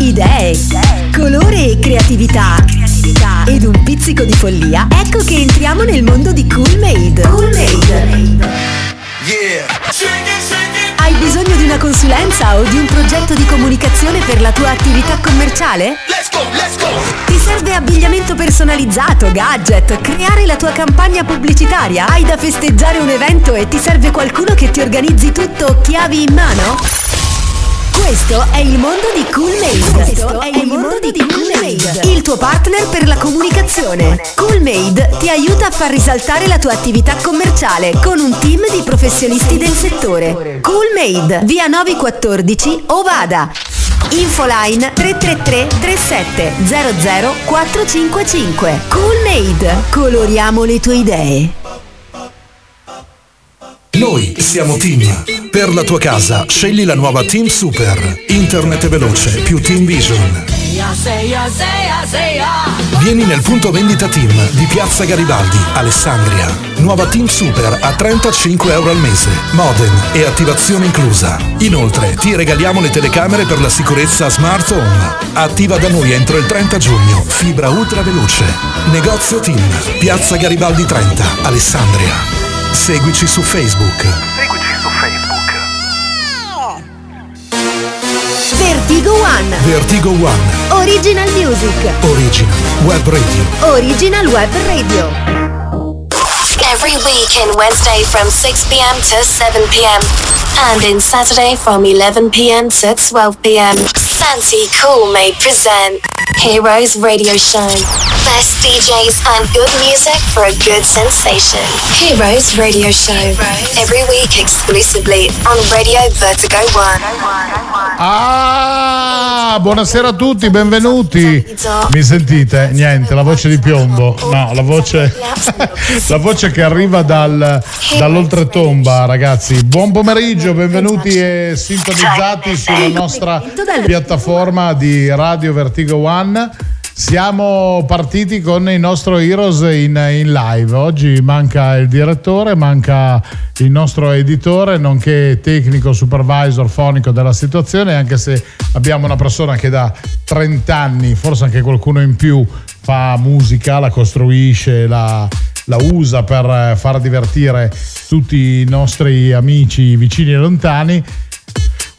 idee, colore e creatività ed un pizzico di follia, ecco che entriamo nel mondo di Cool Made. Cool Made. Hai bisogno di una consulenza o di un progetto di comunicazione per la tua attività commerciale? Ti serve abbigliamento personalizzato, gadget, creare la tua campagna pubblicitaria? Hai da festeggiare un evento e ti serve qualcuno che ti organizzi tutto chiavi in mano? Questo è il mondo di Cool Made. Questo è il mondo di Cool Made. Il tuo partner per la comunicazione. Cool Made ti aiuta a far risaltare la tua attività commerciale con un team di professionisti del settore. Cool Made, via 914 Ovada. Infoline 333 37 00 455. Cool Made. Coloriamo le tue idee. Noi siamo Team. Per la tua casa, scegli la nuova Team Super. Internet veloce più Team Vision. Vieni nel punto vendita Team di Piazza Garibaldi, Alessandria. Nuova Team Super a 35 euro al mese. Modem e attivazione inclusa. Inoltre ti regaliamo le telecamere per la sicurezza Smart Home. Attiva da noi entro il 30 giugno. Fibra ultra veloce. Negozio Team. Piazza Garibaldi 30, Alessandria. Seguici su Facebook. Seguici su Facebook. Vertigo One. Vertigo One. Original Music. Original Web Radio. Original Web Radio. Every week in Wednesday from 6 p.m. to 7 p.m. And in Saturday from 11 p.m. to 12 p.m. Santi Cool may present Heroes Radio Show. Best DJs and good music for a good sensation. Heroes Radio Show. Every week exclusively on Radio Vertigo One. Ah, buonasera a tutti, benvenuti. Mi sentite? Niente, la voce di piombo. No, la voce, la voce che arriva dal, dall'oltretomba, ragazzi. Buon pomeriggio, benvenuti e sintonizzati sulla nostra piattaforma di Radio Vertigo One. Siamo partiti con il nostro Heroes in, in, live. Oggi manca il direttore, manca il nostro editore, nonché tecnico supervisor fonico della situazione, anche se abbiamo una persona che da 30 anni, forse anche qualcuno in più, fa musica, la costruisce, la, la usa per far divertire tutti i nostri amici vicini e lontani.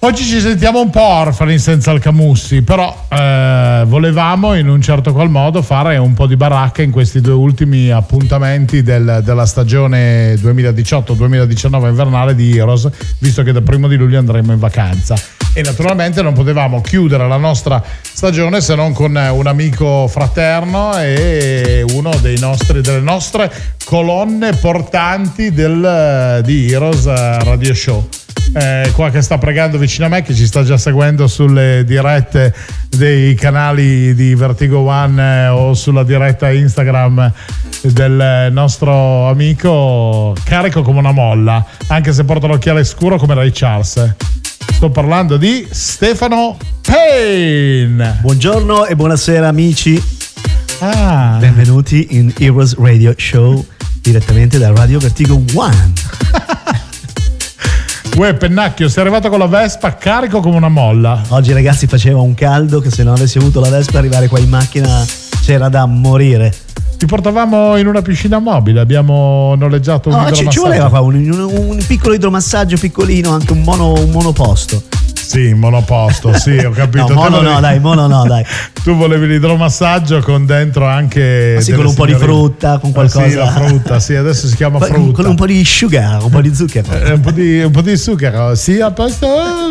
Oggi ci sentiamo un po' orfani senza il Camussi, però eh, volevamo in un certo qual modo fare un po' di baracca in questi due ultimi appuntamenti del, della stagione 2018-2019 invernale di Heroes, visto che dal primo di luglio andremo in vacanza. E naturalmente non potevamo chiudere la nostra stagione se non con un amico fraterno e uno nostri, delle nostre colonne portanti del, di Heroes Radio Show eh, qua che sta pregando vicino a me, che ci sta già seguendo sulle dirette dei canali di Vertigo One eh, o sulla diretta Instagram del nostro amico, carico come una molla, anche se porta l'occhiale scuro come Ray Charles. Sto parlando di Stefano Payne. Buongiorno e buonasera amici. Ah. Benvenuti in Heroes Radio Show direttamente da Radio Vertigo One. Uè, Pennacchio, sei arrivato con la Vespa carico come una molla. Oggi ragazzi faceva un caldo che se non avessi avuto la Vespa arrivare qua in macchina c'era da morire. Ti portavamo in una piscina mobile, abbiamo noleggiato un No, ci, ci idromassaggio. voleva qua un, un- un piccolo idromassaggio piccolino, anche un, mono, un monoposto. Sì, monoposto, sì, ho capito. No, mono volevi- no, dai, mono no, dai. Tu volevi l'idromassaggio con dentro anche. Ma sì, con un po' di frutta, con Ah, sì, qualcosa. la frutta, sì, adesso si chiama frutta. Con un po' di sugar, un po' di zucchero. Eh, un, po di, un po' di zucchero, sì, a posto,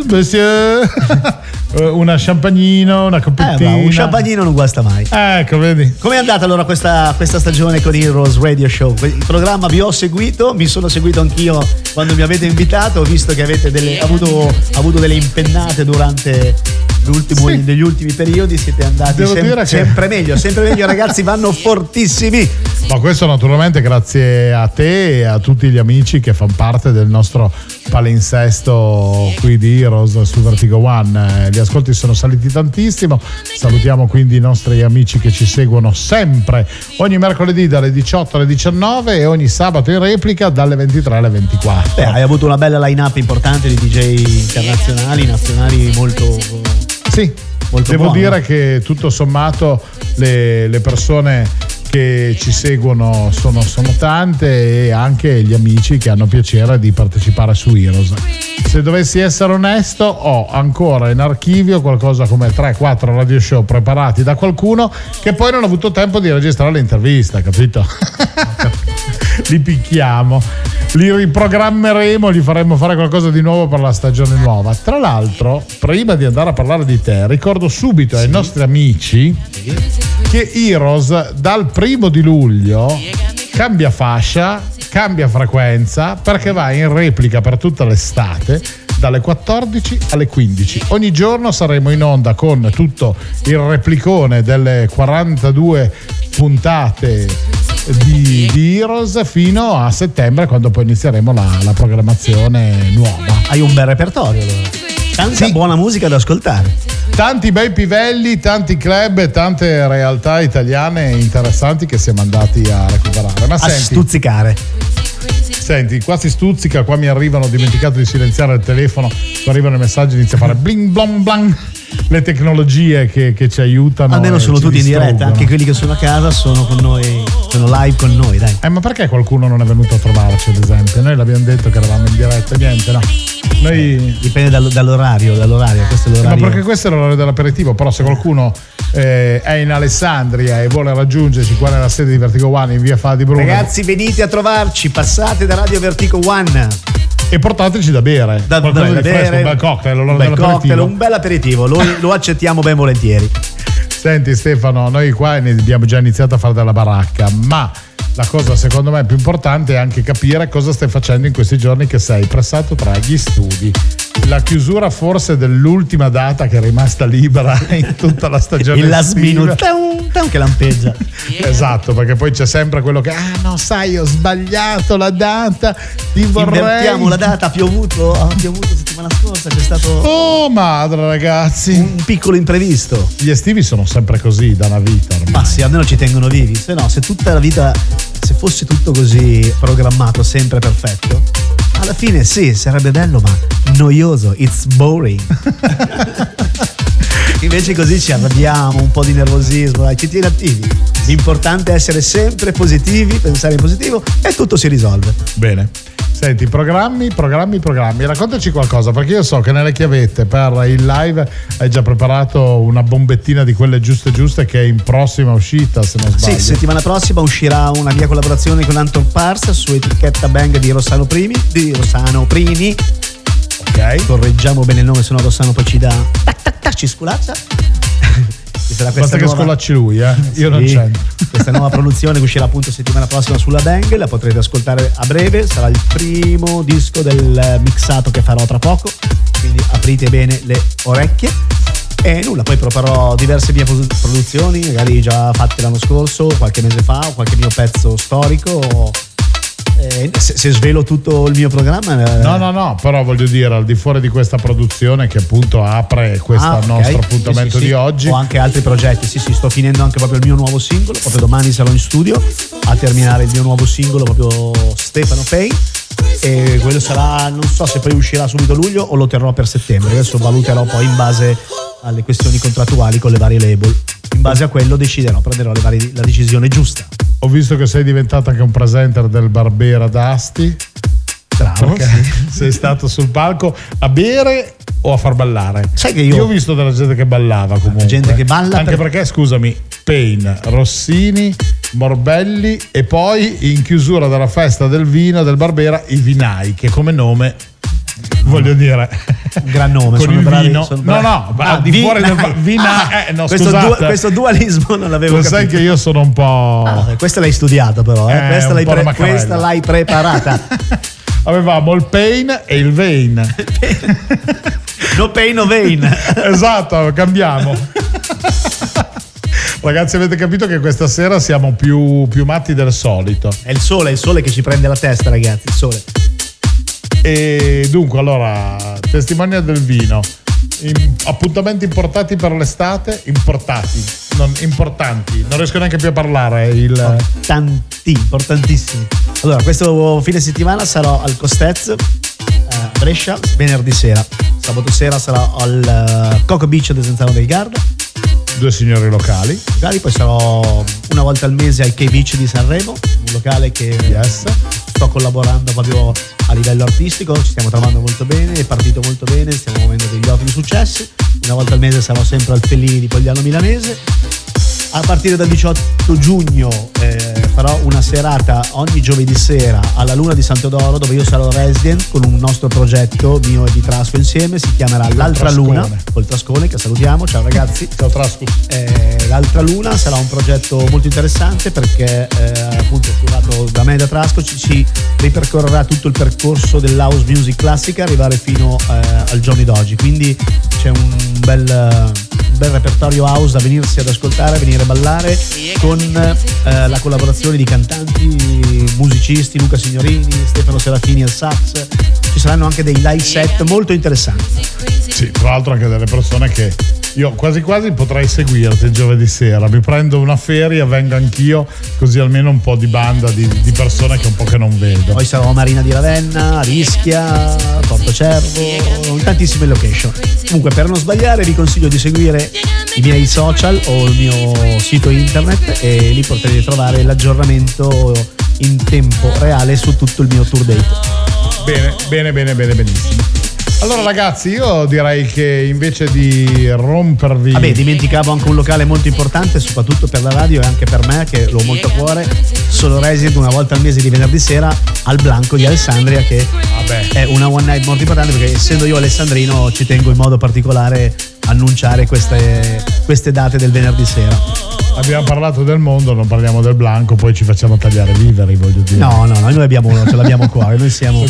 monsieur. Eh, una champagnino, una Eh, coppettina. ma un champagnino non guasta mai. Ecco, vedi. Com'è andata allora questa, questa stagione con Heroes Radio Show? Il programma vi ho seguito, mi sono seguito anch'io quando mi avete invitato, ho visto che avete delle, avuto, avuto delle impennate durante Sì. negli ultimi periodi, siete andati sem- dire che- sempre meglio, sempre meglio ragazzi, vanno fortissimi. Ma questo naturalmente grazie a te e a tutti gli amici che fanno parte del nostro palinsesto qui di Heroes su Vertigo One. Eh, Gli ascolti sono saliti tantissimo. Salutiamo quindi i nostri amici che ci seguono sempre ogni mercoledì dalle 18 alle 19 e ogni sabato in replica dalle 23 alle 24. Beh, hai avuto una bella line-up importante di DJ internazionali, nazionali molto... Sì, molto Devo buono. dire che tutto sommato le, le persone che ci seguono sono, sono tante e anche gli amici che hanno piacere di partecipare su Heroes. Se dovessi essere onesto, ho ancora in archivio qualcosa come 3-4 radio show preparati da qualcuno che poi non ha avuto tempo di registrare l'intervista, capito? li picchiamo, li riprogrammeremo, gli faremo fare qualcosa di nuovo per la stagione nuova. Tra l'altro, prima di andare a parlare di te, ricordo subito ai nostri amici che Heroes dal primo di luglio cambia fascia, cambia frequenza perché va in replica per tutta l'estate dalle 14 alle 15. Ogni giorno saremo in onda con tutto il replicone delle 42 puntate di, di Heroes fino a settembre quando poi inizieremo la, la programmazione nuova. Hai un bel repertorio allora. Tanta Sì. buona musica da ascoltare. Tanti bei pivelli, tanti club e tante realtà italiane interessanti che siamo andati a recuperare. Ma A senti, stuzzicare. Senti, qua si stuzzica, qua mi arrivano, ho dimenticato di silenziare il telefono, mi arrivano i messaggi, inizia a fare bling blong blang. Le tecnologie che, che ci aiutano. Almeno sono tutti in diretta, anche quelli che sono a casa sono con noi, sono live con noi, dai. Eh, ma perché qualcuno non è venuto a trovarci, ad esempio? Noi l'abbiamo detto che eravamo in diretta, niente, no. Noi Dipende dal- dall'orario, dall'orario, questo è Ma l'orario. perché questo è l'orario dell'aperitivo, però se qualcuno eh, è in Alessandria e vuole raggiungerci qua nella sede di Vertigo One in via Fala di Bruno Ragazzi, venite a trovarci, passate da Radio Vertico One. e portateci da bere, Da, da di fresco, bere, un bel cocktail, un bel cocktail, un bel aperitivo, lo, lo accettiamo ben volentieri. Senti Stefano, noi qua ne abbiamo già iniziato a fare della baracca, ma la cosa secondo me più importante è anche capire cosa stai facendo in questi giorni che sei pressato tra gli studi. La chiusura forse dell'ultima data che è rimasta libera in tutta la stagione Il last minute, che lampeggia. Esatto, perché poi c'è sempre quello che ah no, sai, ho sbagliato la data, ti vorrei Invertiamo la data, ha piovuto, ha piovuto settimana scorsa, c'è stato Oh madre ragazzi. un piccolo imprevisto. Gli estivi sono sempre così da una vita ormai. Ma sì, almeno ci tengono vivi. Se no, se tutta la vita, se fosse tutto così programmato, sempre perfetto, alla fine sì, sarebbe bello, ma noioso. It's boring. Invece così ci arrabbiamo, un po' di nervosismo, dai, ci tiene attivi. L'importante è essere sempre positivi, pensare in positivo e tutto si risolve. Bene. Senti, programmi, programmi, programmi. Raccontaci qualcosa, perché io so che nelle chiavette per il live hai già preparato una bombettina di quelle giuste giuste che è in prossima uscita, se non sbaglio. Sì, settimana prossima uscirà una mia collaborazione con Anton Pars su etichetta Bang di Rossano Primi, di Rossano Prini. Ok. Correggiamo bene il nome, se no Rossano poi ci dà. tac, tac, tac, ci sculaccia. Sarà Basta che nuova- scolacci lui, eh. Io non Sì, c'entro. Questa nuova produzione che uscirà appunto settimana prossima sulla Bang, la potrete ascoltare a breve, sarà il primo disco del mixato che farò tra poco, quindi aprite bene le orecchie. E nulla, poi proporrò diverse mie produ- produzioni, magari già fatte l'anno scorso, qualche mese fa, o qualche mio pezzo storico. Eh, se, se svelo tutto il mio programma... eh, No, no, no, però voglio dire, al di fuori di questa produzione che appunto apre questo Ah, ok. nostro appuntamento sì, sì. di oggi. Ho anche altri progetti, sì, sì, sto finendo anche proprio il mio nuovo singolo, proprio domani sarò in studio a terminare il mio nuovo singolo, proprio Stefano Pay. E quello sarà, non so se poi uscirà subito a luglio o lo terrò per settembre. Adesso valuterò poi in base alle questioni contrattuali con le varie label. In base a quello deciderò, prenderò varie- la decisione giusta. Ho visto che sei diventato anche un presenter del Barbera d'Asti. Bravo. Perché sei stato sul palco a bere o a far ballare? Sai che io- ho visto della gente che ballava comunque. Gente che balla Anche per- perché, scusami, Payne, Rossini, Morbelli e poi in chiusura della festa del vino del Barbera i Vinai, che come nome voglio dire Un gran nome, con sono il bravi. vino sono no bravi. no ma Ah, di fuori del vina Ah, eh, no questo, du- questo dualismo non l'avevo lo capito. sai che io sono un po' Ah, questa l'hai studiato però, eh? Eh, questa, l'hai pre- questa l'hai preparata. avevamo il pain e il vein no pain, no vein. esatto cambiamo ragazzi avete capito che questa sera siamo più, più matti del solito È il sole, è il sole che ci prende la testa, ragazzi. Il sole. E dunque allora testimonia del vino In- appuntamenti importati per l'estate importati non importanti non riesco neanche più a parlare il Tanti, importantissimi. Allora, questo fine settimana sarò al Costez, eh, Brescia, venerdì sera. sabato sera sarò al uh, Coco Beach ad Esenzano del Garda. Due signori locali. Locali, poi sarò una volta al mese al K-Beach di Sanremo, un locale che yes. Sto collaborando proprio a livello artistico, ci stiamo trovando molto bene, è partito molto bene, stiamo avendo degli ottimi successi. Una volta al mese sarò sempre al Fellini di Pogliano Milanese a partire dal 18 giugno eh, farò una serata ogni giovedì sera alla Luna di Sant'Odoro dove io sarò resident con un nostro progetto mio e di Trasco insieme si chiamerà L'altra Trascone. Luna col Trascone che salutiamo ciao ragazzi. Ciao Trasco. Eh, L'altra Luna sarà un progetto molto interessante perché eh, appunto curato da me e da Trasco ci, ci, ripercorrerà tutto il percorso dell'house music classica arrivare fino eh, al giorno d'oggi. Quindi c'è un bel bel repertorio house da venirsi ad ascoltare, a venire a ballare con eh, la collaborazione di cantanti, musicisti, Luca Signorini, Stefano Serafini al sax. Ci saranno anche dei live set molto interessanti. Sì, tra l'altro anche delle persone che io quasi quasi potrei seguirti giovedì sera. Mi prendo una feria, vengo anch'io, così almeno un po' di banda di, di persone che un po' che non vedo. Poi sarò a Marina di Ravenna, Rischia, Porto Cervo, in tantissime location. Comunque, per non sbagliare, vi consiglio di seguire i miei social o il mio sito internet e lì potrete trovare l'aggiornamento in tempo reale su tutto il mio tour date. Bene, bene, bene, bene, benissimo. Allora ragazzi, io direi che invece di rompervi... Vabbè, dimenticavo anche un locale molto importante, soprattutto per la radio e anche per me, che l'ho molto a cuore. Sono resident una volta al mese di venerdì sera al Blanco di Alessandria, che Vabbè. è una one night molto importante perché essendo io alessandrino ci tengo in modo particolare a annunciare queste, queste date del venerdì sera. Abbiamo parlato del mondo, non parliamo del Blanco, poi ci facciamo tagliare viveri, voglio dire. No, no, noi abbiamo, ce l'abbiamo a cuore, noi siamo...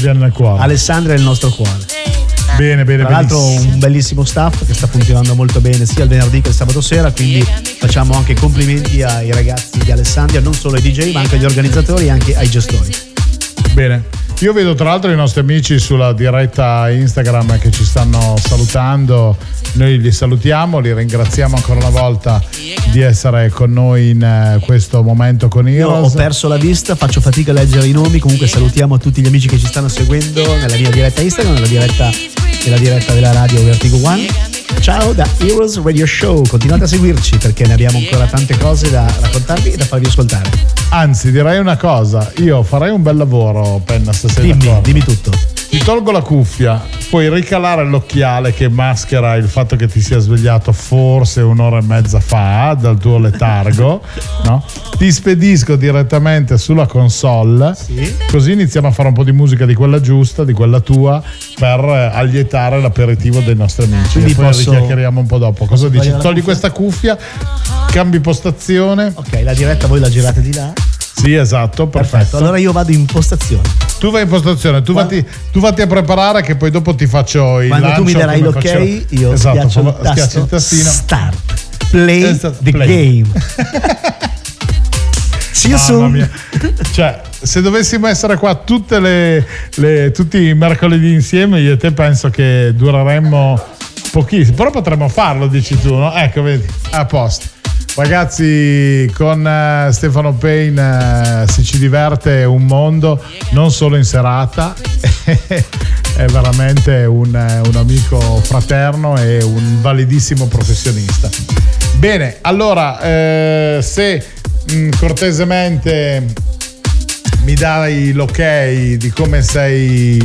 Alessandria è il nostro cuore. Bene, bene, Tra l'altro un bellissimo staff che sta funzionando molto bene sia il venerdì che il sabato sera, quindi facciamo anche complimenti ai ragazzi di Alessandria, non solo ai DJ ma anche agli organizzatori e anche ai gestori. Bene, io vedo tra l'altro i nostri amici sulla diretta Instagram che ci stanno salutando, noi li salutiamo, li ringraziamo ancora una volta di essere con noi in eh, questo momento con Heroes. Io ho perso la vista, faccio fatica a leggere i nomi, comunque salutiamo tutti gli amici che ci stanno seguendo nella mia diretta Instagram, nella diretta, nella diretta della radio Vertigo One. Ciao da Heroes Radio Show, continuate a seguirci perché ne abbiamo ancora tante cose da raccontarvi e da farvi ascoltare. Anzi, direi una cosa, io farei un bel lavoro, Penna, se sei dimmi. Dimmi tutto. Ti tolgo la cuffia, puoi ricalare l'occhiale che maschera il fatto che ti sia svegliato forse un'ora e mezza fa dal tuo letargo, no? Ti spedisco direttamente sulla console, sì. così iniziamo a fare un po' di musica di quella giusta, di quella tua, per allietare l'aperitivo dei nostri amici. Quindi e poi posso... richiacchieriamo un po' dopo. Cosa dici? Togli questa cuffia, cambi postazione. Ok, la diretta voi la girate di là. Sì, esatto, perfetto. perfetto. Allora io vado in postazione. Tu vai in postazione, tu, vatti, tu vatti a preparare che poi dopo ti faccio il Quando tu mi darai l'ok, faccio... io esatto, schiaccio, il tasto, il tastino. Start. Play esatto, the play. game. See you soon. Cioè, se dovessimo essere qua tutte le, le, tutti i mercoledì insieme, io e te penso che dureremmo pochissimo. Però potremmo farlo, dici tu, no? Ecco, vedi, a posto. Ragazzi, con uh, Stefano Payne uh, si ci diverte un mondo, non solo in serata, è veramente un, un, amico fraterno e un validissimo professionista. Bene, allora, eh, se mh, mm, cortesemente mi dai l'ok di come sei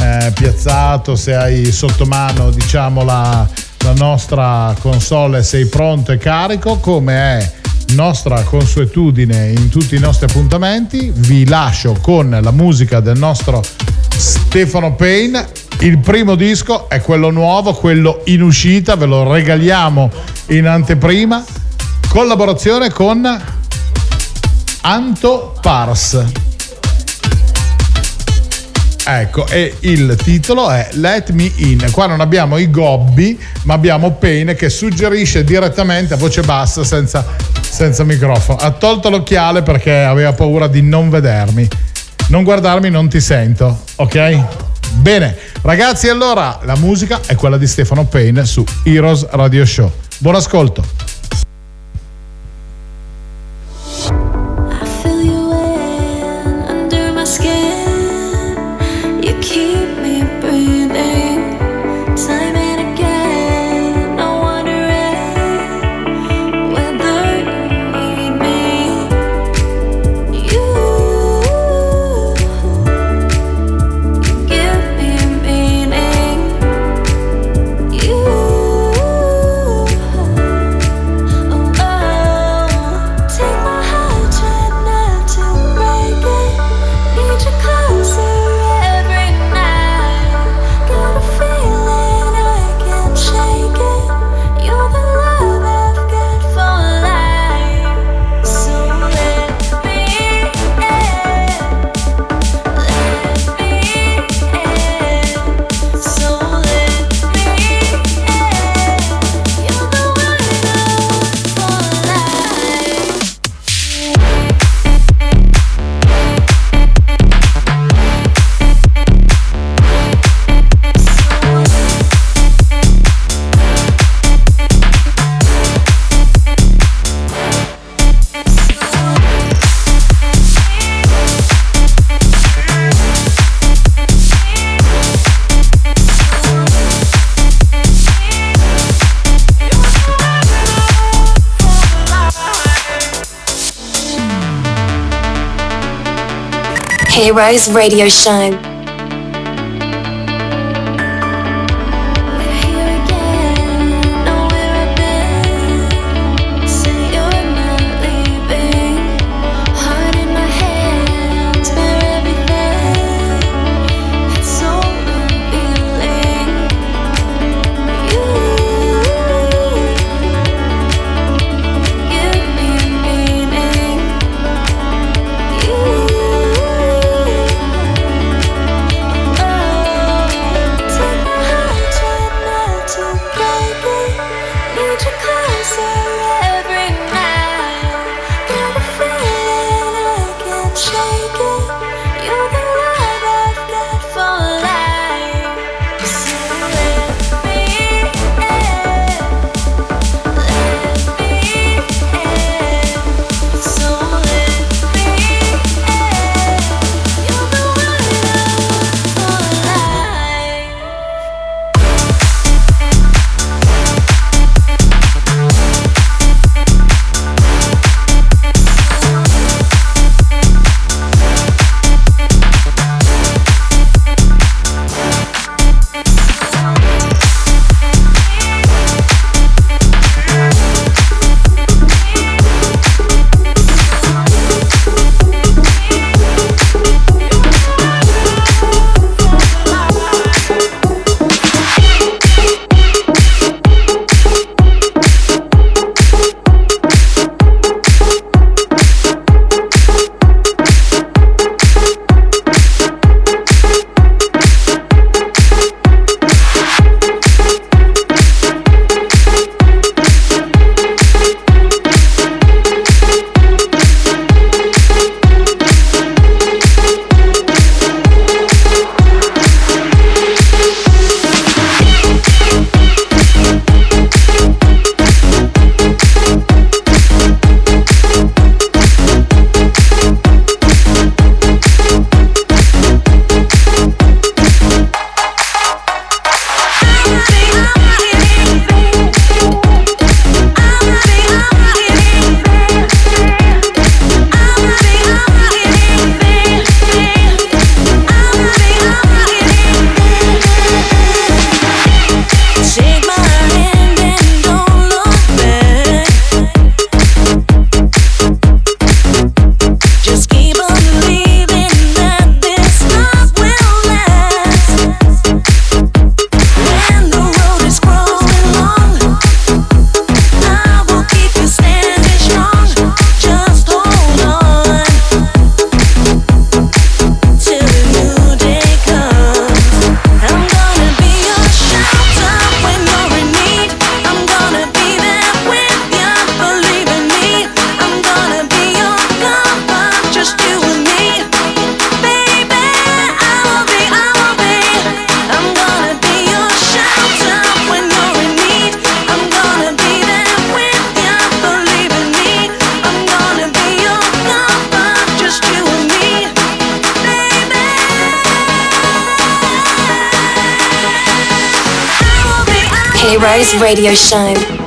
eh, piazzato, se hai sotto mano, diciamo, la la nostra console sei pronto e carico come è nostra consuetudine in tutti i nostri appuntamenti vi lascio con la musica del nostro Stefano Payne. Il primo disco è quello nuovo quello in uscita ve lo regaliamo in anteprima. Collaborazione con Anto Pars Ecco, e il titolo è Let Me In. Qua non abbiamo i gobbi, ma abbiamo Payne che suggerisce direttamente a voce bassa, senza, senza microfono. Ha tolto l'occhiale perché aveva paura di non vedermi. Non guardarmi, non ti sento, ok? Bene, ragazzi, allora la musica è quella di Stefano Payne su Heroes Radio Show. Buon ascolto. keep Heroes Radio Show. Radio Show.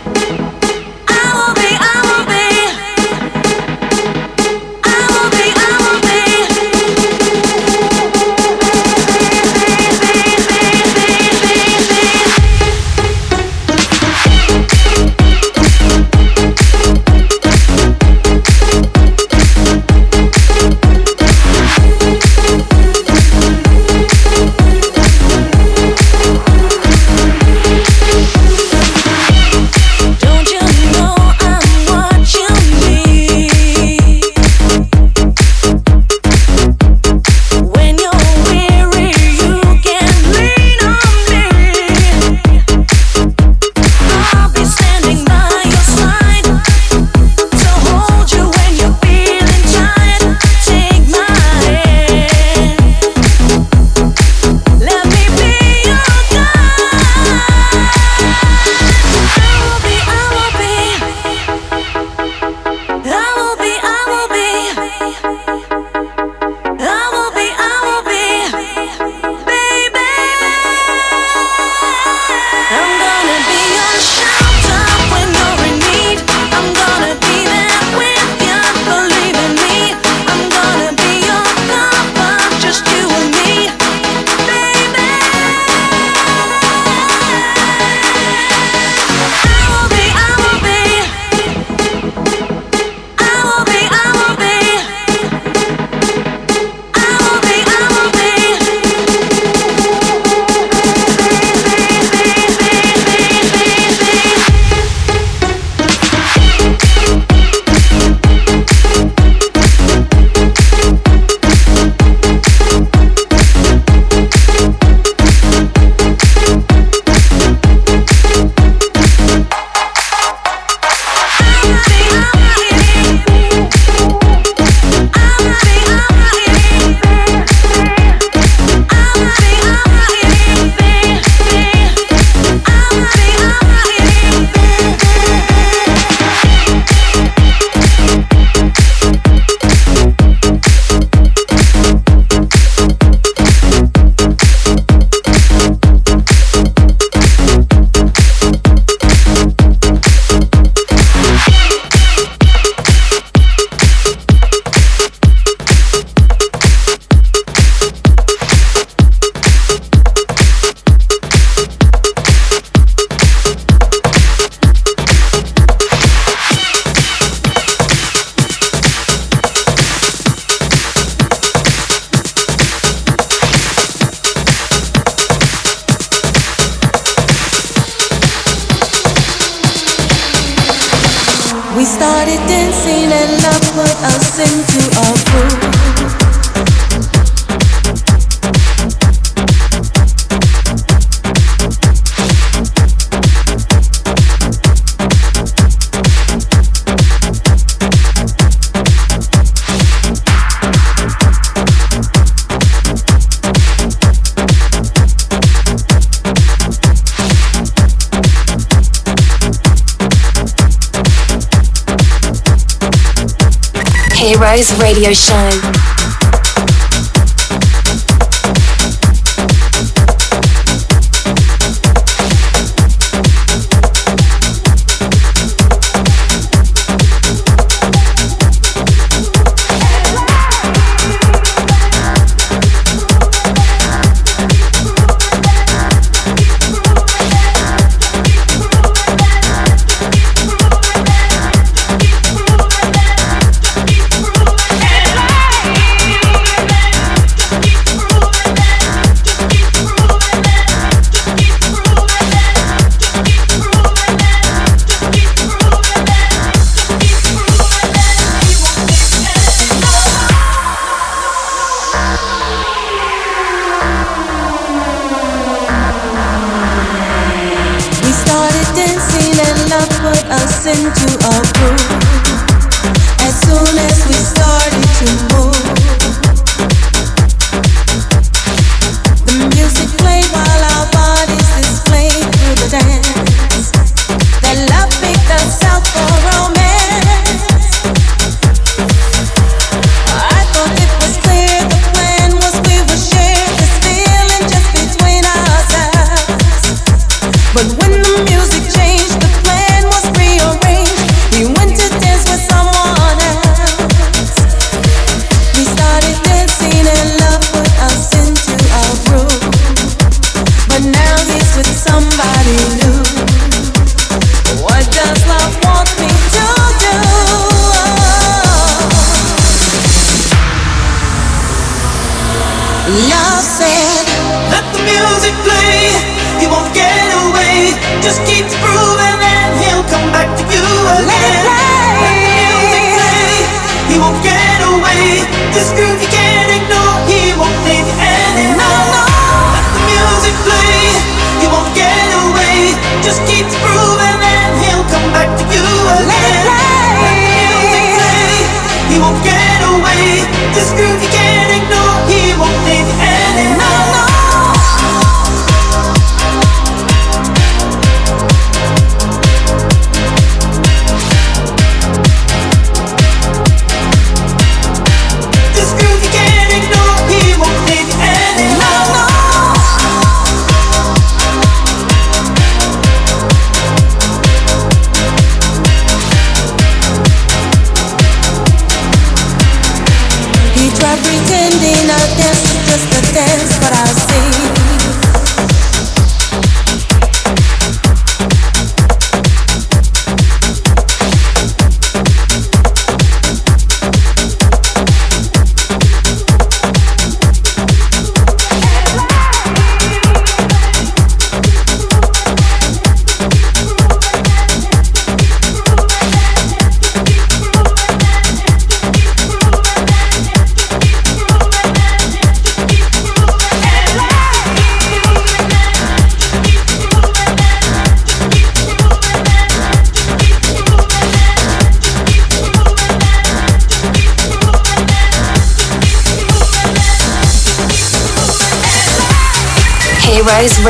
Heroes Radio Show.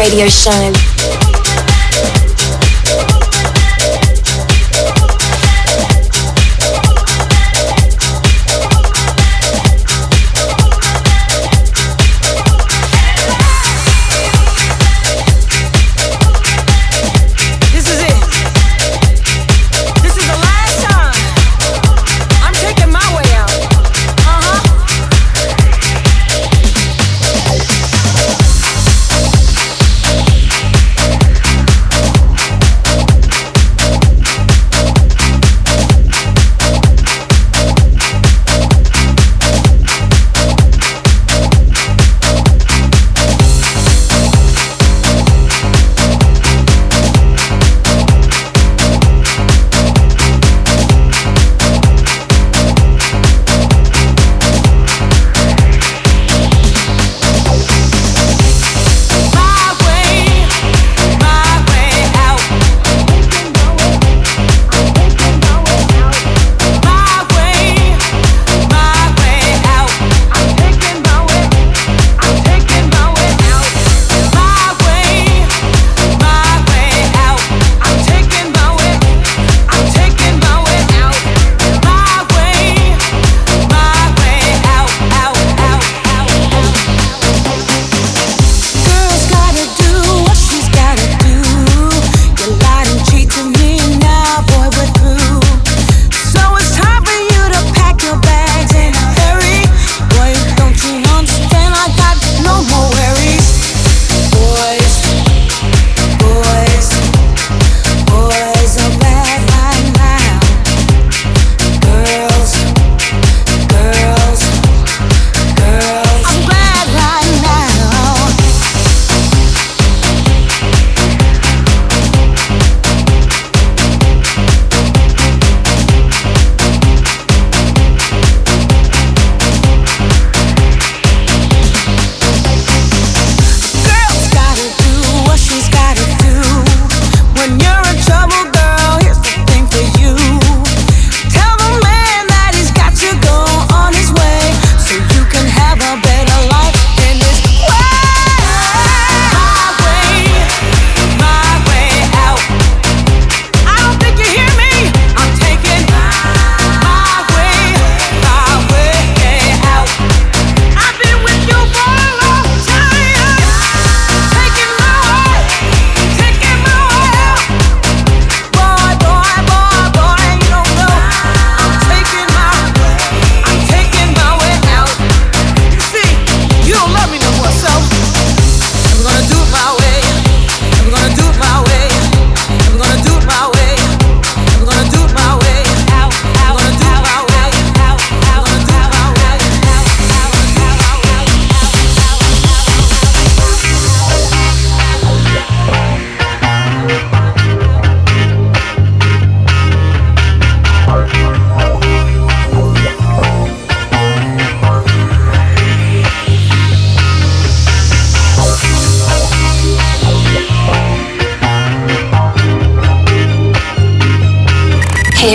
Radio Show.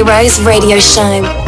Heroes Radio Show.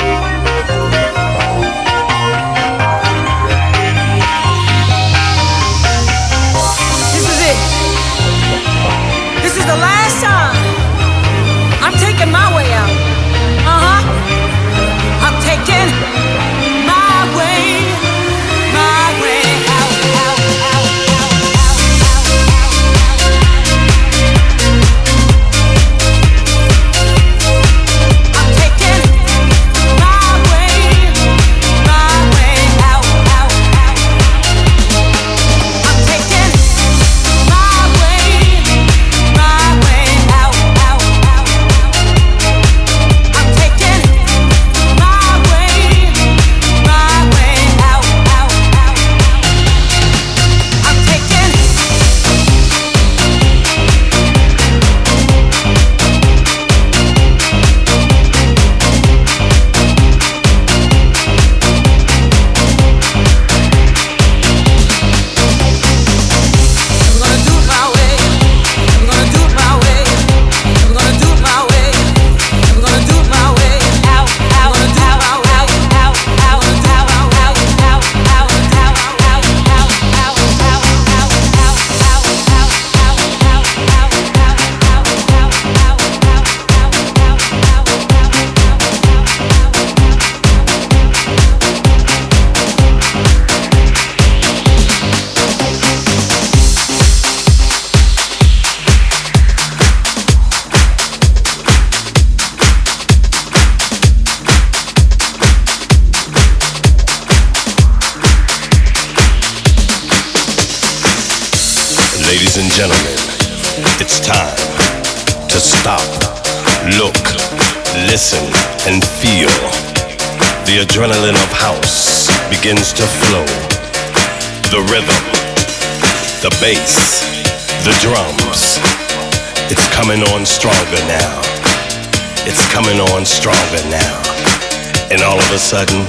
Sudden,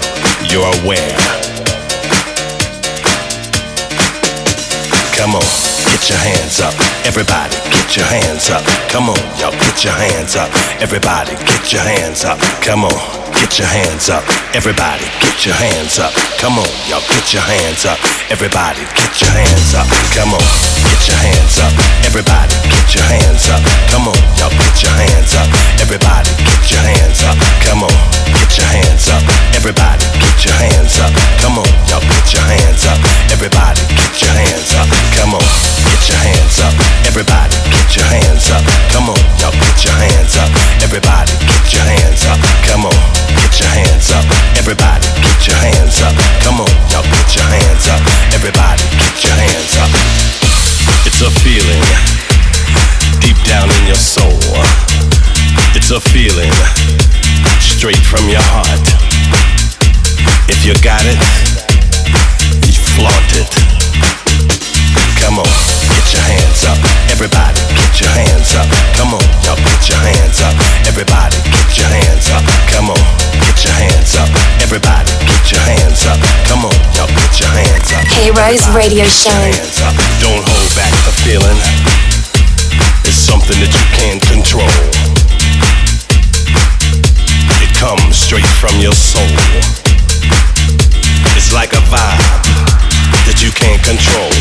you're aware. Come on, get your hands up. Everybody, get your hands up. Come on, y'all, get your hands up. Everybody, get your hands up. Come on. Get your hands up. Everybody, get your hands up. Come on, y'all, get your hands up. Everybody, get your hands up. Come on, get your hands up. Everybody, get your hands up. Your heart. If you got it, you flaunt it. Come on, get your hands up. Everybody, get your hands up. Come on, y'all, get your hands up. Everybody, get your hands up. Come on get your hands up. Everybody, get your hands up. Come on, y'all, get your hands up. Heroes Radio Show. Don't hold back the feeling. It's something that you can't control. Comes straight from your soul. It's like a vibe that you can't control.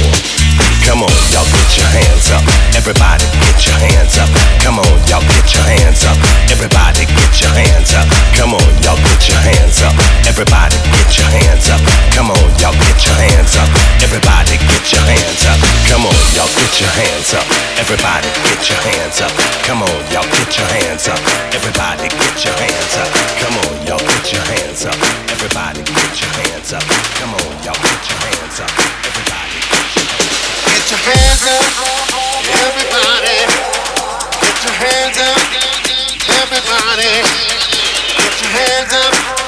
Come on, y'all get your hands up. Everybody get your hands up. Come on, y'all get your hands up. Everybody get your hands up. Come on, y'all get your hands up. Everybody get your hands up. Come on, y'all get your hands up. Everybody get your hands up. Come on, y'all get your hands up. Everybody get your hands up. Come on, y'all get your hands up. Everybody get your hands up. Come on, y'all get your hands up. Everybody get your hands up. Come on, y'all get your hands up. Everybody Get your hands up, everybody. Get your hands up, everybody. Get your hands up,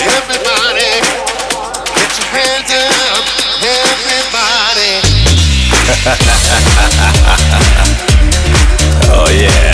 everybody. Get your hands up, everybody. oh yeah.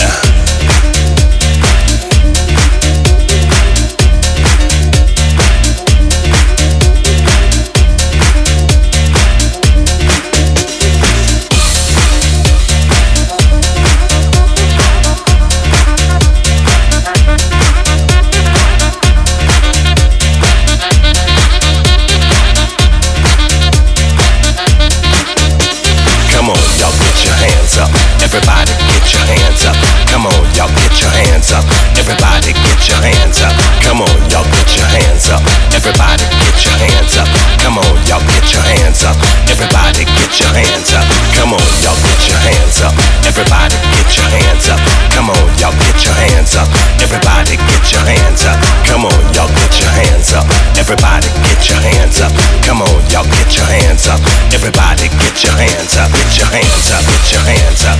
hands up.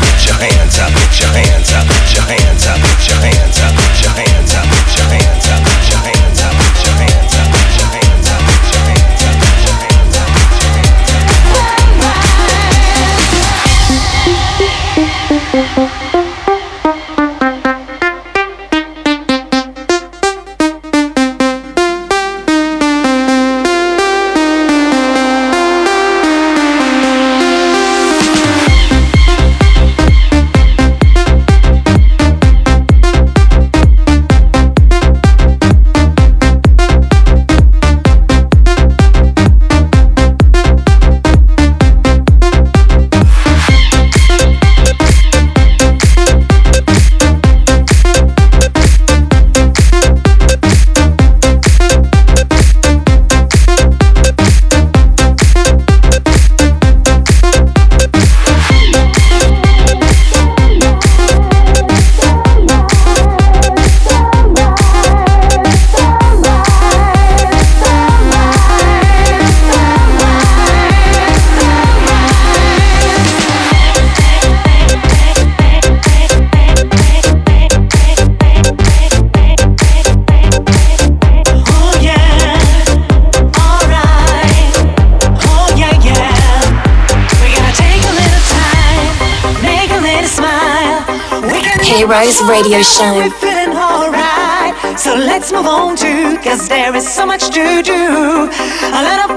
radio show. We're feeling alright, so let's move on too, cause there is so much to do. A lot of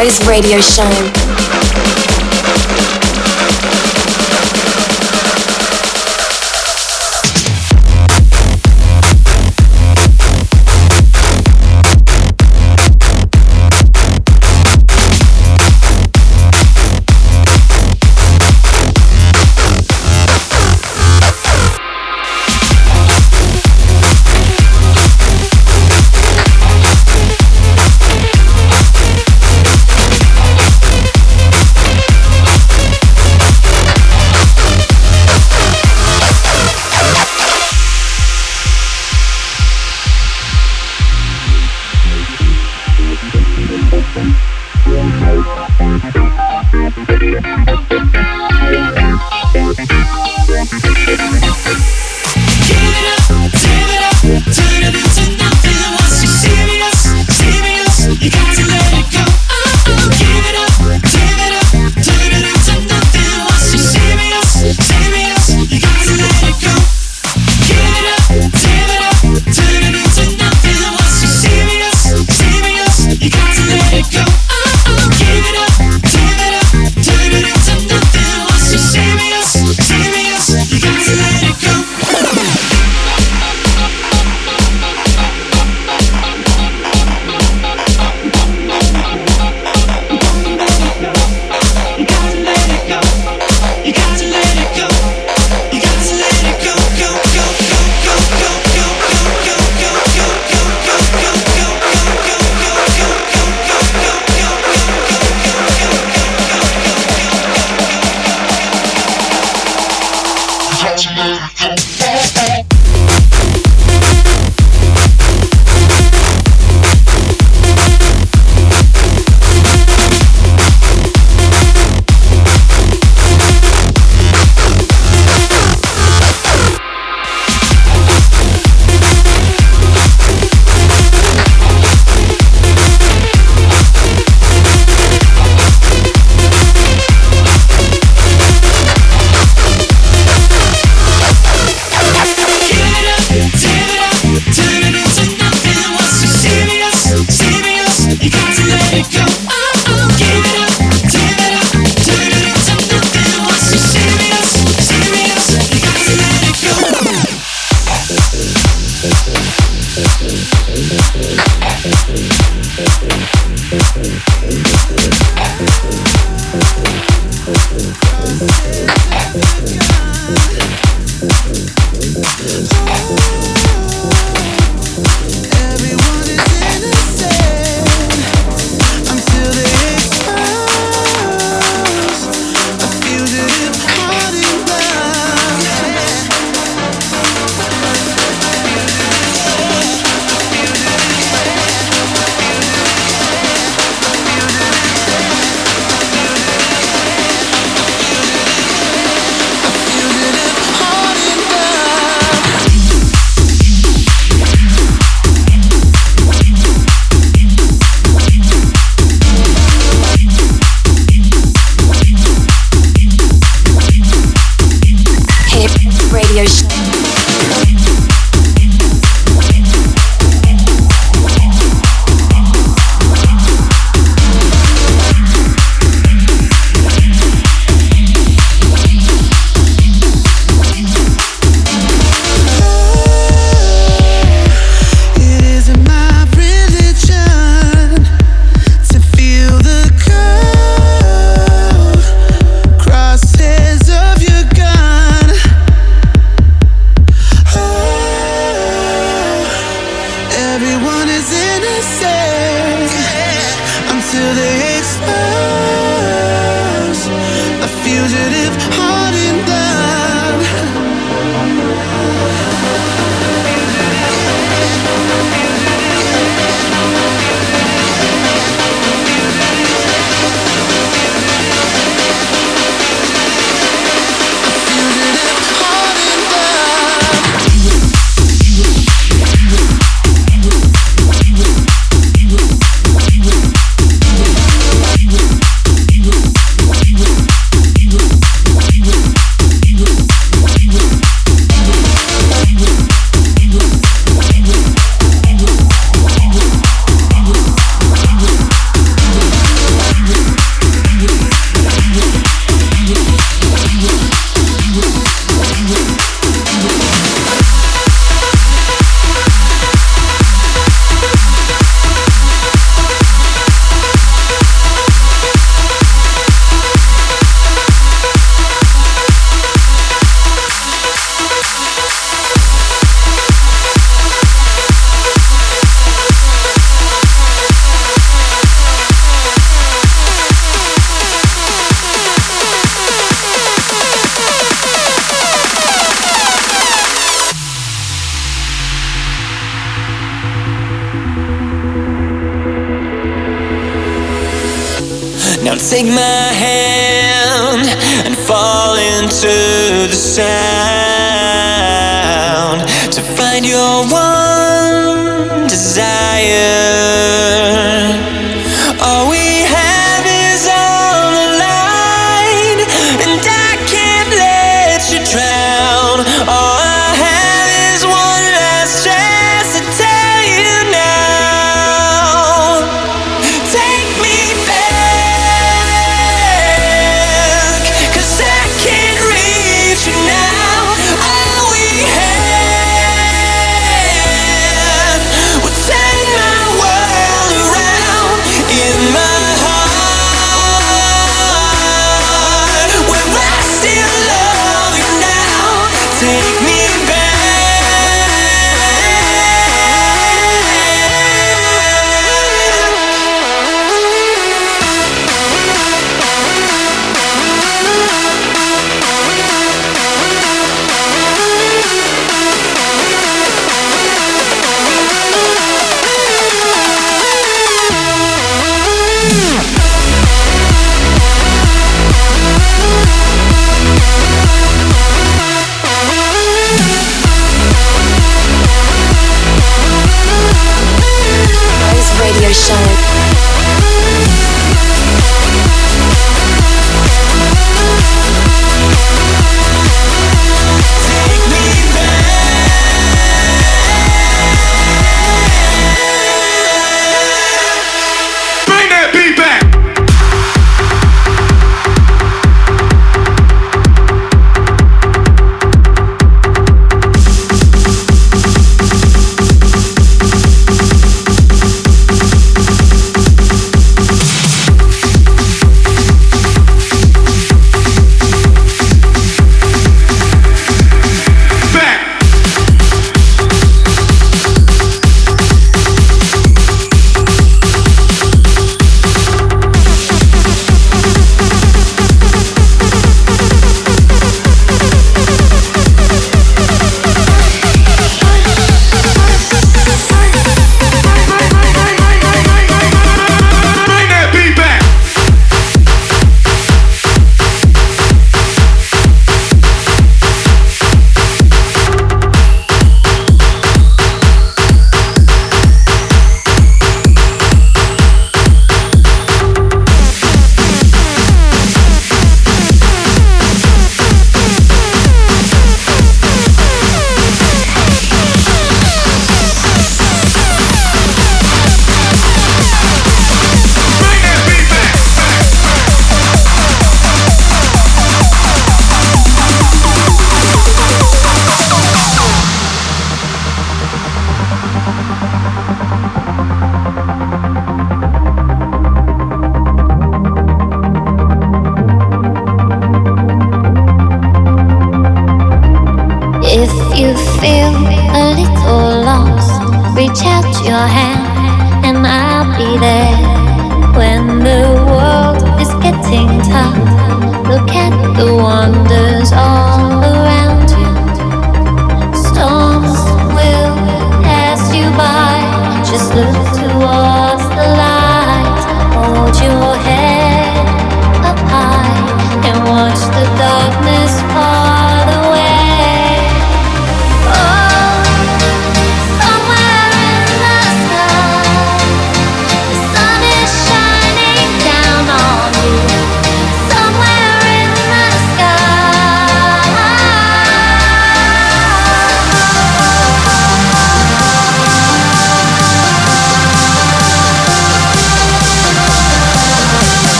Heroes Radio Show.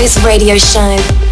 Heroes Radio Show.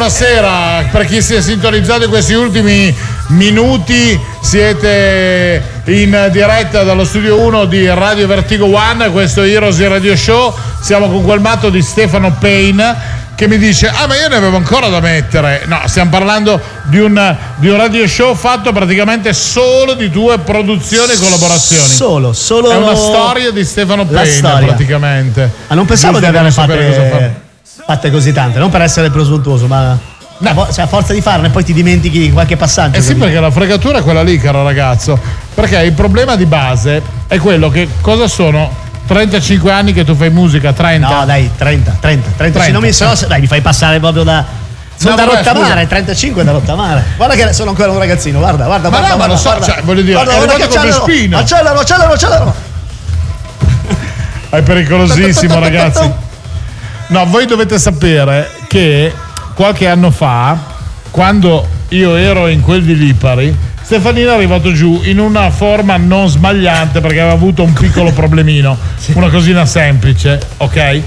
Buonasera. Per chi si è sintonizzato in questi ultimi minuti, siete in diretta dallo studio 1 di Radio Vertigo One. Questo Heroes di Radio Show. Siamo con quel matto di Stefano Payne che mi dice: Ah, ma io ne avevo ancora da mettere. No, stiamo parlando di un, di un radio show fatto praticamente solo di tue produzioni e collaborazioni. Solo, solo È una storia di Stefano Payne, praticamente. Ma non pensavo di Giusto averne cosa fatte, fa. fatte così tante, non per essere presuntuoso, ma vo- cioè, a forza di farne poi ti dimentichi qualche passaggio. Eh sì, capito? perché la fregatura è quella lì, caro ragazzo. Perché il problema di base è quello che cosa sono 35 anni che tu fai musica, 30. No, dai, 30, 30, 30. Se non mi, no, se- dai, mi fai passare proprio da. Sono No, da vabbè, rottamare, scusa. 35 da rottamare. Guarda che sono ancora un ragazzino, guarda, guarda, Ma guarda. no, ma guarda, lo so, guarda. cioè, voglio dire, guarda, è guarda che con accelero, Vespino. accelero, accelero, accelero. È pericolosissimo, ragazzi. No, voi dovete sapere che qualche anno fa, quando io ero in quel di Lipari, Stefanino è arrivato giù in una forma non sbagliante perché aveva avuto un piccolo problemino, una cosina semplice, ok?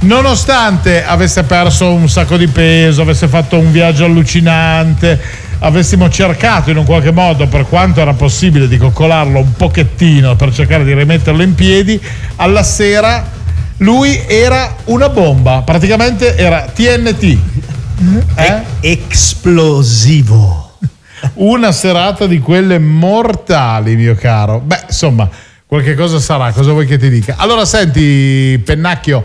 Nonostante avesse perso un sacco di peso, avesse fatto un viaggio allucinante, avessimo cercato in un qualche modo, per quanto era possibile, di coccolarlo un pochettino per cercare di rimetterlo in piedi, alla sera lui era una bomba, praticamente era TNT. Eh? Esplosivo. Una serata di quelle mortali, mio caro. Beh, insomma, qualche cosa sarà, cosa vuoi che ti dica? Allora, senti, Pennacchio,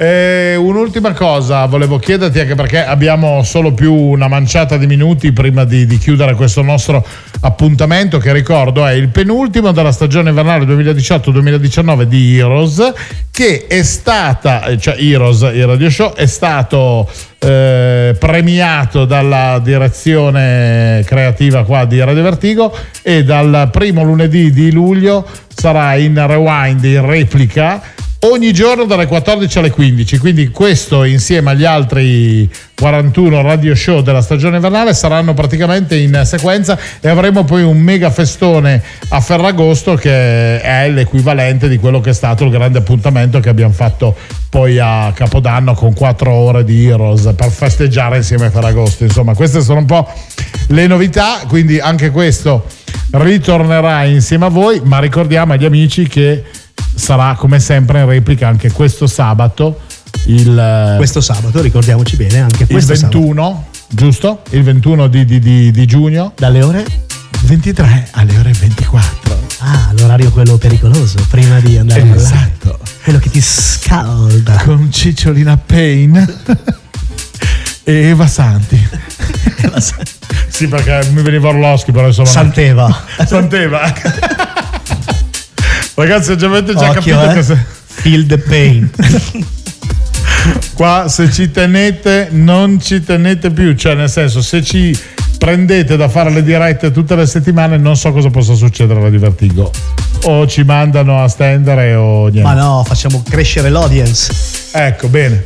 eh, un'ultima cosa volevo chiederti, anche perché abbiamo solo più una manciata di minuti prima di, di chiudere questo nostro appuntamento, che ricordo è il penultimo della stagione invernale 2018-2019 di Heroes, che è stata, eh, cioè Heroes, il radio show, è stato eh, premiato dalla direzione creativa qua di Radio Vertigo e dal primo lunedì di luglio sarà in rewind, in replica ogni giorno dalle 14 alle 15 quindi questo insieme agli altri 41 radio show della stagione invernale saranno praticamente in sequenza e avremo poi un mega festone a Ferragosto che è l'equivalente di quello che è stato il grande appuntamento che abbiamo fatto poi a Capodanno con 4 ore di Heroes per festeggiare insieme a Ferragosto. Insomma queste sono un po' le novità quindi anche questo ritornerà insieme a voi, ma ricordiamo agli amici che sarà come sempre in replica anche questo sabato, il, Questo sabato, ricordiamoci bene, anche il questo 21, giusto? Il 21 di, di- di- di giugno. Dalle ore? 23 alle ore 24. Ah, l'orario quello pericoloso, prima di andare a ballare. Esatto. Quello che ti scalda. Con Cicciolina Payne e Eva Santi. sì, perché mi veniva Orloschi, però insomma. Santeva. Santeva. Ragazzi, già avete già Occhio, capito eh. che se- Feel the pain. qua se ci tenete non ci tenete più, cioè nel senso se ci prendete da fare le dirette tutte le settimane non so cosa possa succedere alla Divertigo. O ci mandano a stendere o niente. Ma no, facciamo crescere l'audience. Ecco, bene.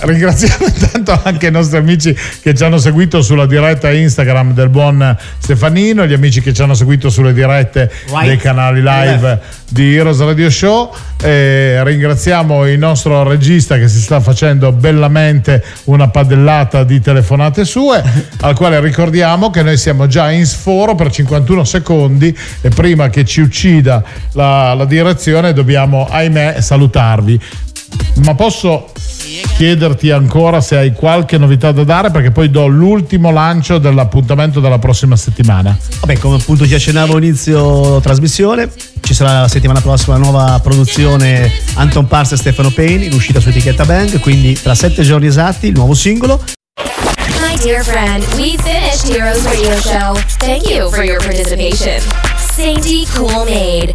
Ringraziamo intanto anche i nostri amici che ci hanno seguito sulla diretta Instagram del buon Stefanino, gli amici che ci hanno seguito sulle dirette Right. dei canali live di Heroes Radio Show. E ringraziamo il nostro regista che si sta facendo bellamente una padellata di telefonate sue, al quale ricordiamo che noi siamo già in sforo per 51 secondi e prima che ci uccida la, la direzione dobbiamo, ahimè, salutarvi. Ma posso chiederti ancora se hai qualche novità da dare perché poi do l'ultimo lancio dell'appuntamento della prossima settimana. Vabbè, come appunto ti accennavo inizio trasmissione, ci sarà la settimana prossima una nuova produzione Anton Pars e Stefano Payne in uscita su etichetta Bang, quindi tra sette giorni esatti il nuovo singolo. My dear friend, we finished Heroes Radio Show. Thank you for your participation. Sainty Cool Maid